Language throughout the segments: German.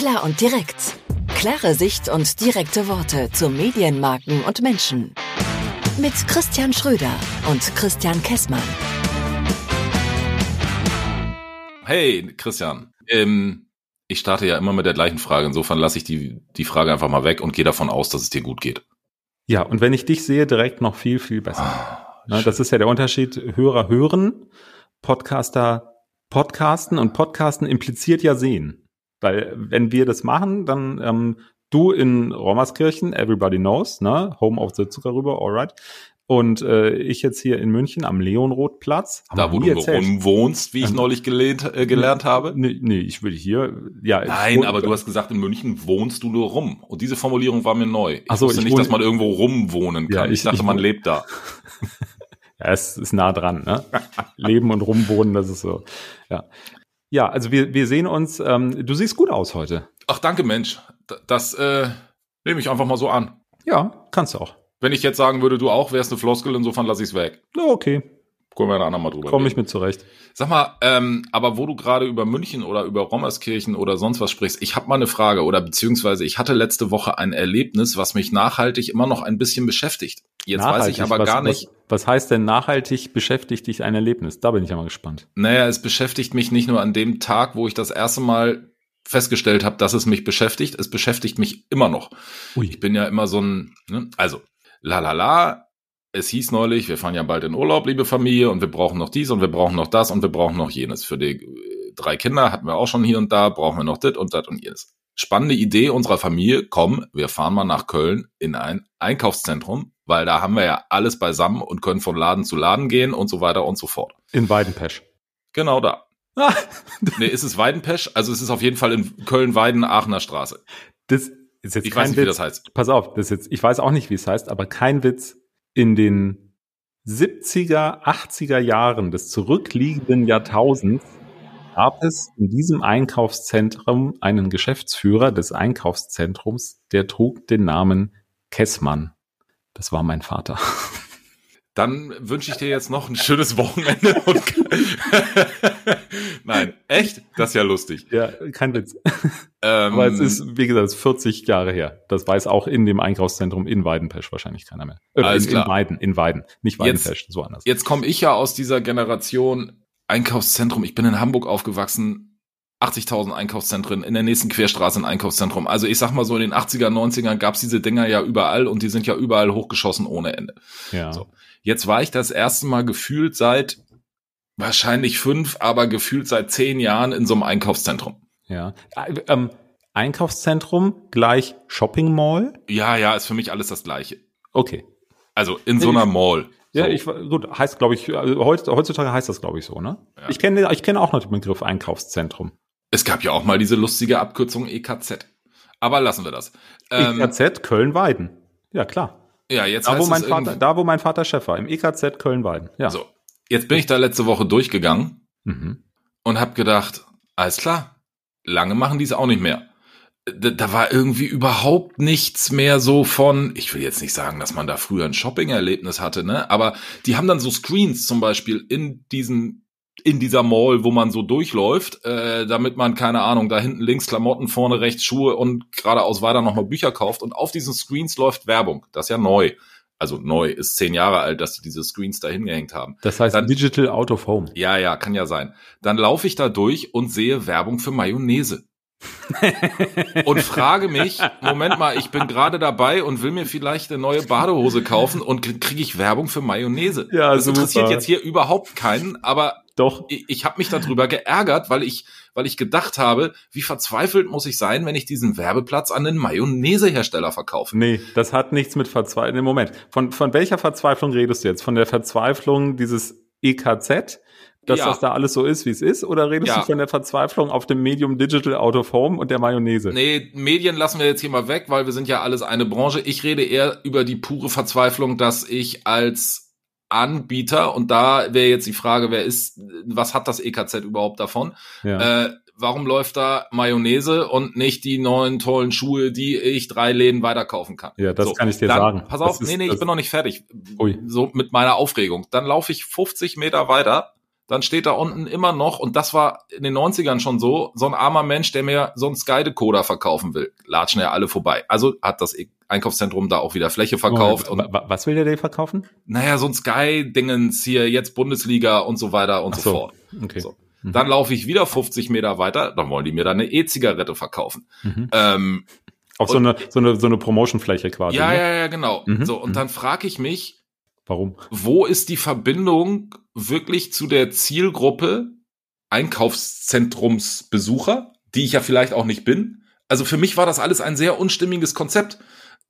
Klar und direkt. Klare Sicht und direkte Worte zu Medienmarken und Menschen. Mit Christian Schröder und Christian Kessmann. Hey, Christian. Ähm, ich starte ja immer mit der gleichen Frage. Insofern lasse ich die, die Frage einfach mal weg und gehe davon aus, dass es dir gut geht. Ja, und wenn ich dich sehe, direkt noch viel, viel besser. Ah, ne, das ist ja der Unterschied. Hörer hören, Podcaster podcasten und podcasten impliziert ja sehen. Weil wenn wir das machen, dann ähm, du in Rommerskirchen, everybody knows, ne? Home of the Zuckerrüber, alright. Und äh, ich jetzt hier in München am Leonrothplatz. Da, wo du wohnst, wie ich ähm, neulich gelehnt, äh, gelernt habe? Nee, nee, ich will hier, ja. Nein, aber du hast gesagt, in München wohnst du nur rum. Und diese Formulierung war mir neu. Ich so, wusste ich nicht, dass man irgendwo rumwohnen kann. Ja, ich, ich dachte, ich man lebt da. ja, es ist nah dran, ne? Leben und rumwohnen, das ist so. Ja. Ja, also wir, wir sehen uns, ähm, du siehst gut aus heute. Ach, danke, Mensch. Das äh, nehme ich einfach mal so an. Ja, kannst du auch. Wenn ich jetzt sagen würde, du auch, wärst eine Floskel, insofern lasse ich es weg. Okay. Können wir ein andermal drüber Komme ich mit zurecht. Sag mal, ähm, aber wo du gerade über München oder über Rommerskirchen oder sonst was sprichst, ich habe mal eine Frage oder beziehungsweise ich hatte letzte Woche ein Erlebnis, was mich nachhaltig immer noch ein bisschen beschäftigt. Jetzt nachhaltig, weiß ich aber was, gar nicht. Was, was heißt denn nachhaltig beschäftigt dich ein Erlebnis? Da bin ich ja mal gespannt. Naja, es beschäftigt mich nicht nur an dem Tag, wo ich das erste Mal festgestellt habe, dass es mich beschäftigt. Es beschäftigt mich immer noch. Ui. Ich bin ja immer so ein, ne? also la la la, es hieß neulich, wir fahren ja bald in Urlaub, liebe Familie, und wir brauchen noch dies und wir brauchen noch das und wir brauchen noch jenes. Für die äh, drei Kinder hatten wir auch schon hier und da, brauchen wir noch das und das und jenes. Spannende Idee unserer Familie, komm, wir fahren mal nach Köln in ein Einkaufszentrum, weil da haben wir ja alles beisammen und können von Laden zu Laden gehen und so weiter und so fort. In Weidenpesch. Genau da. Ah. nee, ist es Weidenpesch? Also es ist auf jeden Fall in Köln-Weiden-Aachener Straße. Das ist jetzt ich kein weiß nicht, Witz. wie das heißt. Pass auf, das ist jetzt, ich weiß auch nicht, wie es heißt, aber kein Witz. In den 70er, 80er Jahren des zurückliegenden Jahrtausends gab es in diesem Einkaufszentrum einen Geschäftsführer des Einkaufszentrums, der trug den Namen Kessmann. Das war mein Vater. Dann wünsche ich dir jetzt noch ein schönes Wochenende. Und Nein, echt? Das ist ja lustig. Ja, kein Witz. Ähm, Aber es ist, wie gesagt, 40 Jahre her. Das weiß auch in dem Einkaufszentrum in Weidenpesch wahrscheinlich keiner mehr. Äh, alles in, klar. in Weiden, in Weiden, nicht Weidenpesch, so anders. Jetzt komme ich ja aus dieser Generation Einkaufszentrum. Ich bin in Hamburg aufgewachsen. 80.000 Einkaufszentren, in der nächsten Querstraße ein Einkaufszentrum. Also ich sag mal so, in den 80er, 90ern gab's diese Dinger ja überall und die sind ja überall hochgeschossen ohne Ende. Ja. So. Jetzt war ich das erste Mal gefühlt seit wahrscheinlich fünf, aber gefühlt seit zehn Jahren in so einem Einkaufszentrum. Ja. Äh, ähm, Einkaufszentrum gleich Shopping Mall? Ja, ja, ist für mich alles das Gleiche. Okay. Also in so einer Mall. Ja, ich gut, heißt glaube ich also heutzutage heißt das glaube ich so, ne? Ja. Ich kenne ich kenne auch noch den Begriff Einkaufszentrum. Es gab ja auch mal diese lustige Abkürzung EKZ. Aber lassen wir das. Ähm, EKZ Köln-Weiden. Ja, klar. Ja, jetzt da, wo mein Vater, da, wo mein Vater Chef war, im EKZ Köln-Weiden. Ja. So, jetzt bin ich da letzte Woche durchgegangen mhm. und habe gedacht, alles klar, lange machen die es auch nicht mehr. Da, da, war irgendwie überhaupt nichts mehr so von, ich will jetzt nicht sagen, dass man da früher ein Shopping-Erlebnis hatte, ne? Aber die haben dann so Screens zum Beispiel in diesen in dieser Mall, wo man so durchläuft, äh, damit man, keine Ahnung, da hinten links Klamotten, vorne rechts Schuhe und geradeaus weiter nochmal Bücher kauft. Und auf diesen Screens läuft Werbung. Das ist ja neu. Also neu ist zehn Jahre alt, dass die diese Screens da hingehängt haben. Das heißt Dann, Digital Out of Home. Ja, ja, kann ja sein. Dann laufe ich da durch und sehe Werbung für Mayonnaise. und frage mich, Moment mal, ich bin gerade dabei und will mir vielleicht eine neue Badehose kaufen und kriege ich Werbung für Mayonnaise. Ja, das super. interessiert jetzt hier überhaupt keinen, aber doch. Ich, ich habe mich darüber geärgert, weil ich, weil ich gedacht habe, wie verzweifelt muss ich sein, wenn ich diesen Werbeplatz an den Mayonnaisehersteller verkaufe. Nee, das hat nichts mit Verzweiflung. Moment, von, von welcher Verzweiflung redest du jetzt? Von der Verzweiflung dieses EKZ? dass ja. das da alles so ist, wie es ist? Oder redest ja. du von der Verzweiflung auf dem Medium Digital Out of Home und der Mayonnaise? Nee, Medien lassen wir jetzt hier mal weg, weil wir sind ja alles eine Branche. Ich rede eher über die pure Verzweiflung, dass ich als Anbieter und da wäre jetzt die Frage, wer ist, was hat das EKZ überhaupt davon? Ja. Äh, warum läuft da Mayonnaise und nicht die neuen tollen Schuhe, die ich drei Läden weiterkaufen kann? Ja, das so, kann ich dir dann, sagen. Pass auf, das nee, nee, ich bin noch nicht fertig. Ui. So mit meiner Aufregung. Dann laufe ich 50 Meter weiter, dann steht da unten immer noch, und das war in den 90ern schon so, so ein armer Mensch, der mir so einen Sky-Decoder verkaufen will. Latschen ja alle vorbei. Also hat das Einkaufszentrum da auch wieder Fläche verkauft. Und, was will der dir verkaufen? Naja, so ein Sky-Dingens hier, jetzt Bundesliga und so weiter und so, so, fort. Okay. So. Mhm. Dann laufe ich wieder 50 Meter weiter, dann wollen die mir da eine E-Zigarette verkaufen. Mhm. Ähm, auch so eine, so eine, so eine Promotion-Fläche quasi. Ja, ne? ja, ja, genau. Mhm. So, und mhm. dann frage ich mich, Warum? Wo ist die Verbindung wirklich zu der Zielgruppe Einkaufszentrumsbesucher, die ich ja vielleicht auch nicht bin? Also für mich war das alles ein sehr unstimmiges Konzept.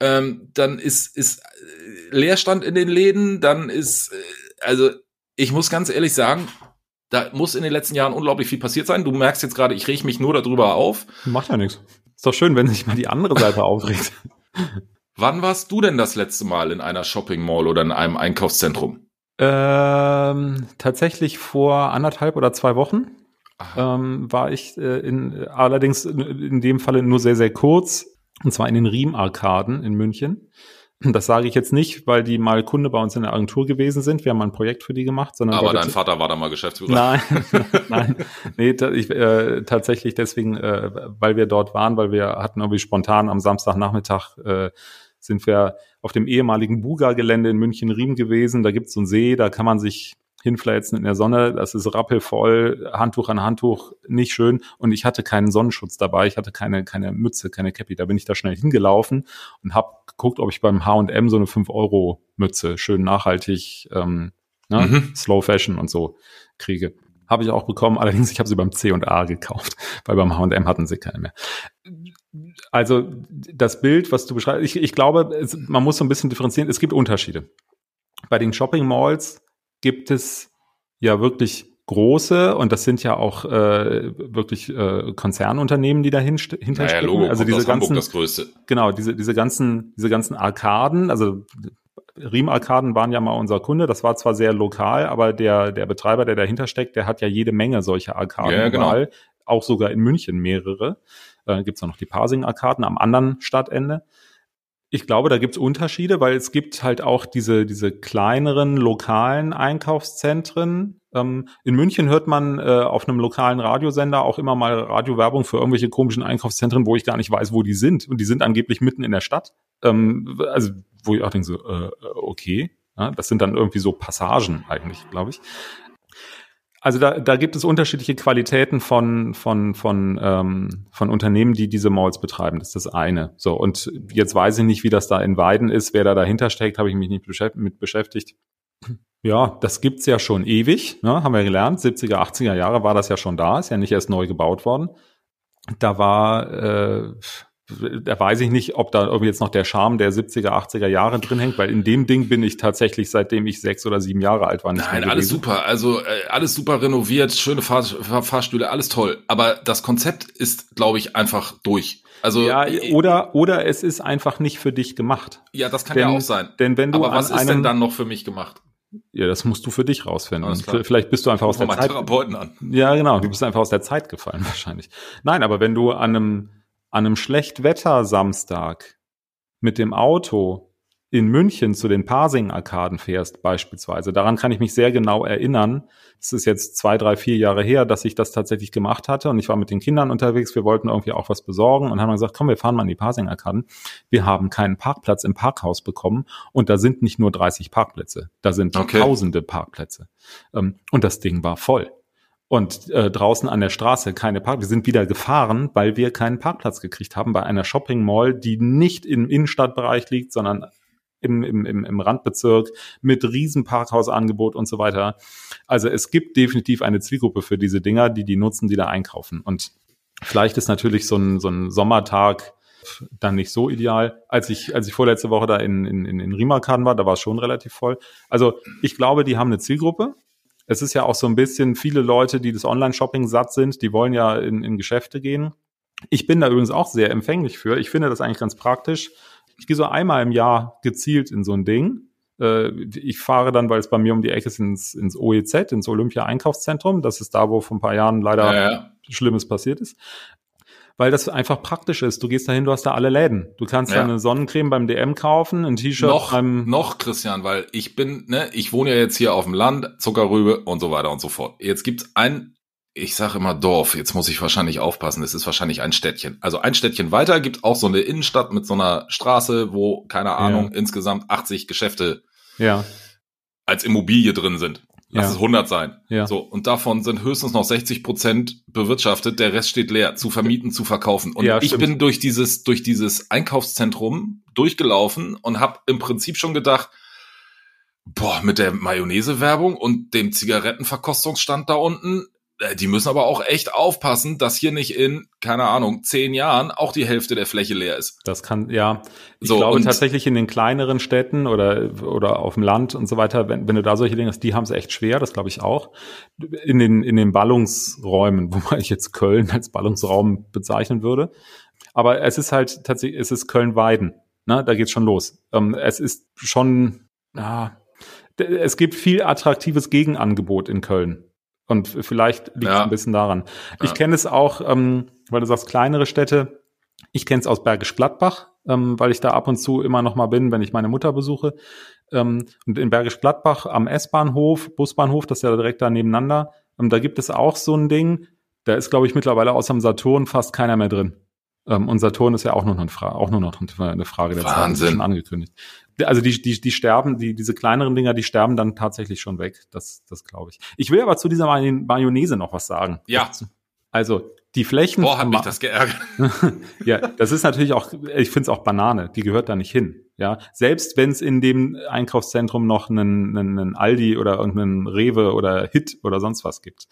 Ähm, dann ist, ist äh, Leerstand in den Läden, dann ist, äh, also ich muss ganz ehrlich sagen, da muss in den letzten Jahren unglaublich viel passiert sein. Du merkst jetzt gerade, ich reg mich nur darüber auf. Macht ja nichts. Ist doch schön, wenn sich mal die andere Seite aufregt. Wann warst du denn das letzte Mal in einer Shopping Mall oder in einem Einkaufszentrum? Ähm, tatsächlich vor anderthalb oder zwei Wochen ähm, war ich äh, in, allerdings in dem Falle nur sehr, sehr kurz, und zwar in den Riem-Arkaden in München. Das sage ich jetzt nicht, weil die mal Kunde bei uns in der Agentur gewesen sind. Wir haben mal ein Projekt für die gemacht, sondern. Aber dein Vater war da mal Geschäftsführer. Nein, nein, nee, ich, äh, tatsächlich deswegen, äh, weil wir dort waren, weil wir hatten irgendwie spontan am Samstagnachmittag äh, sind wir auf dem ehemaligen Buga-Gelände in München-Riem gewesen. Da gibt es so einen See, da kann man sich hinfläzen in der Sonne. Das ist rappelvoll, Handtuch an Handtuch, nicht schön. Und ich hatte keinen Sonnenschutz dabei. Ich hatte keine, keine Mütze, keine Cappy. Da bin ich da schnell hingelaufen und habe geguckt, ob ich beim H&M so eine 5-Euro-Mütze schön nachhaltig, ähm, ne, mhm. Slow Fashion und so kriege. Habe ich auch bekommen, allerdings ich habe sie beim C und A gekauft, weil beim H&M hatten sie keine mehr also das Bild, was du beschreibst, ich, ich glaube, es, man muss so ein bisschen differenzieren. Es gibt Unterschiede. Bei den Shopping Malls gibt es ja wirklich große und das sind ja auch äh, wirklich äh, Konzernunternehmen, die dahinter naja, stecken. Logo also diese ganzen, das größte. Genau, diese diese ganzen diese ganzen Arkaden, also Riem-Arkaden waren ja mal unser Kunde. Das war zwar sehr lokal, aber der der Betreiber, der dahinter steckt, der hat ja jede Menge solcher Arkaden ja, genau. überall, auch sogar in München mehrere. Äh, gibt es noch die Parsing-Arkaden am anderen Stadtende. Ich glaube, da gibt es Unterschiede, weil es gibt halt auch diese, diese kleineren lokalen Einkaufszentren. Ähm, in München hört man äh, auf einem lokalen Radiosender auch immer mal Radiowerbung für irgendwelche komischen Einkaufszentren, wo ich gar nicht weiß, wo die sind. Und die sind angeblich mitten in der Stadt. Ähm, also, wo ich auch denke so, äh, okay. Ja, das sind dann irgendwie so Passagen eigentlich, glaube ich. Also da, da gibt es unterschiedliche Qualitäten von, von, von, ähm, von Unternehmen, die diese Malls betreiben. Das ist das eine. So, und jetzt weiß ich nicht, wie das da in Weiden ist, wer da dahinter steckt, habe ich mich nicht beschäftigt, mit beschäftigt. Ja, das gibt's ja schon ewig, ne, haben wir gelernt. 70er, 80er Jahre war das ja schon da, ist ja nicht erst neu gebaut worden. Da war, äh, da weiß ich nicht, ob da irgendwie jetzt noch der Charme der 70er, 80er Jahre drin hängt, weil in dem Ding bin ich tatsächlich, seitdem ich sechs oder sieben Jahre alt war, nicht Nein, alles super. Also äh, alles super renoviert, schöne Fahr Fahr Fahrstühle, alles toll. Aber das Konzept ist, glaube ich, einfach durch. Also ja, oder oder es ist einfach nicht für dich gemacht. Ja, das kann denn, ja auch sein. Denn wenn du Aber was ist denn dann noch für mich gemacht? Ja, das musst du für dich rausfinden. Vielleicht bist du einfach aus der Zeit. Therapeuten an. Ja, genau. Du bist einfach aus der Zeit gefallen wahrscheinlich. Nein, aber wenn du an einem an einem Schlechtwetter-Samstag mit dem Auto in München zu den Parsing-Arkaden fährst beispielsweise. Daran kann ich mich sehr genau erinnern. Es ist jetzt zwei, drei, vier Jahre her, dass ich das tatsächlich gemacht hatte und ich war mit den Kindern unterwegs. Wir wollten irgendwie auch was besorgen und haben gesagt, komm, wir fahren mal in die Parsing-Arkaden. Wir haben keinen Parkplatz im Parkhaus bekommen und da sind nicht nur 30 Parkplätze, da sind okay. tausende Parkplätze. Ähm, und das Ding war voll und äh, draußen an der Straße keine Park. Wir sind wieder gefahren, weil wir keinen Parkplatz gekriegt haben bei einer Shopping Mall, die nicht im Innenstadtbereich liegt, sondern im, im, im, im Randbezirk mit riesen Parkhausangebot und so weiter. Also es gibt definitiv eine Zielgruppe für diese Dinger, die die nutzen, die da einkaufen. Und vielleicht ist natürlich so ein, so ein Sommertag dann nicht so ideal. Als ich, als ich vorletzte Woche da in, in, in Rimakan war, da war es schon relativ voll. Also ich glaube, die haben eine Zielgruppe es ist ja auch so ein bisschen viele Leute, die das Online-Shopping satt sind, die wollen ja in, in Geschäfte gehen. Ich bin da übrigens auch sehr empfänglich für. Ich finde das eigentlich ganz praktisch. Ich gehe so einmal im Jahr gezielt in so ein Ding. Äh, ich fahre dann, weil es bei mir um die Ecke ist, ins, ins OEZ, ins Olympia-Einkaufszentrum. Das ist da, wo vor ein paar Jahren leider ja, ja. Schlimmes passiert ist. Weil das einfach praktisch ist. Du gehst dahin, du hast da alle Läden. Du kannst ja. eine Sonnencreme beim DM kaufen, ein T-Shirt noch, beim noch Christian, weil ich bin, ne, ich wohne ja jetzt hier auf dem Land, Zuckerrübe und so weiter und so fort. Jetzt gibt's ein ich sage immer Dorf, jetzt muss ich wahrscheinlich aufpassen, es ist wahrscheinlich ein Städtchen. Also ein Städtchen weiter gibt auch so eine Innenstadt mit so einer Straße, wo, keine Ahnung, ja. insgesamt 80 Geschäfte ja. als Immobilie drin sind. Lass Ja. es 100 sein. Ja. So, und davon sind höchstens noch 60 Prozent bewirtschaftet, der Rest steht leer, zu vermieten, zu verkaufen. Und Ja, ich stimmt. bin durch dieses, durch dieses Einkaufszentrum durchgelaufen und habe im Prinzip schon gedacht, boah, mit der Mayonnaise-Werbung und dem Zigarettenverkostungsstand da unten, die müssen aber auch echt aufpassen, dass hier nicht in, keine Ahnung, zehn Jahren auch die Hälfte der Fläche leer ist. Das kann, ja. Ich So, glaube tatsächlich in den kleineren Städten oder, oder auf dem Land und so weiter, wenn, wenn du da solche Dinge hast, die haben es echt schwer, das glaube ich auch. In den, in den Ballungsräumen, wobei ich jetzt Köln als Ballungsraum bezeichnen würde. Aber es ist halt tatsächlich, es ist Köln-Weiden. Ne? Da geht's schon los. Ähm, es ist schon, d- es gibt viel attraktives Gegenangebot in Köln. Und vielleicht liegt es Ja. ein bisschen daran. Ich Ja. kenne es auch, ähm, weil du sagst, kleinere Städte. Ich kenne es aus Bergisch Gladbach, ähm, weil ich da ab und zu immer noch mal bin, wenn ich meine Mutter besuche. Ähm, und in Bergisch Gladbach am S-Bahnhof, Busbahnhof, das ist ja direkt da nebeneinander, ähm, da gibt es auch so ein Ding. Da ist, glaube ich, mittlerweile außer dem Saturn fast keiner mehr drin. Ähm, und Saturn ist ja auch nur noch eine Frage, auch nur noch eine Frage der Zeit, Wahnsinn. schon angekündigt. Also die, die, die sterben, die, diese kleineren Dinger, die sterben dann tatsächlich schon weg. Das, das glaube ich. Ich will aber zu dieser May- Mayonnaise noch was sagen. Ja. Also die Flächen. Boah, hat mich das geärgert. ja, das ist natürlich auch, ich finde es auch Banane, die gehört da nicht hin. Ja, selbst wenn es in dem Einkaufszentrum noch einen, einen, einen Aldi oder irgendeinen Rewe oder Hit oder sonst was gibt.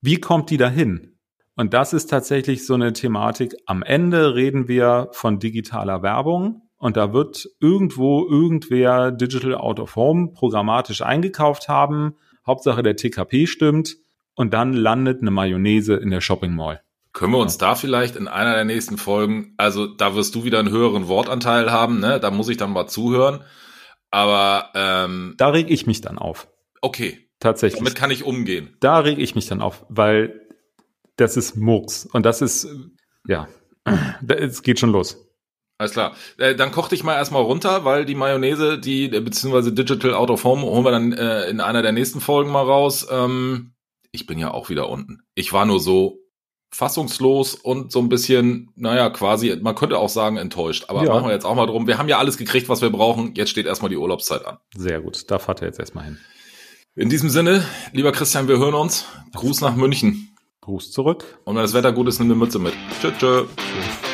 Wie kommt die da hin? Und das ist tatsächlich so eine Thematik. Am Ende reden wir von digitaler Werbung und da wird irgendwo irgendwer Digital Out of Home programmatisch eingekauft haben. Hauptsache der TKP stimmt und dann landet eine Mayonnaise in der Shopping Mall. Können wir uns da vielleicht in einer der nächsten Folgen, also da wirst du wieder einen höheren Wortanteil haben, ne? Da muss ich dann mal zuhören. Aber ähm, Da reg ich mich dann auf. okay, Tatsächlich. damit kann ich umgehen. da reg ich mich dann auf, weil das ist Murks. Und das ist, ja, es geht schon los. Alles klar. Äh, dann koch dich mal erstmal runter, weil die Mayonnaise, die, äh, beziehungsweise Digital Out of Home, holen wir dann äh, in einer der nächsten Folgen mal raus. Ähm, ich bin ja auch wieder unten. Ich war nur so fassungslos und so ein bisschen, naja, quasi, man könnte auch sagen, enttäuscht. Aber Ja. machen wir jetzt auch mal drum. Wir haben ja alles gekriegt, was wir brauchen. Jetzt steht erstmal die Urlaubszeit an. Sehr gut. Da fahrt er jetzt erstmal hin. In diesem Sinne, lieber Christian, wir hören uns. Gruß nach München. Gruß zurück. Und wenn das Wetter gut ist, nimm eine Mütze mit. Tschö, tschö. Tschüss.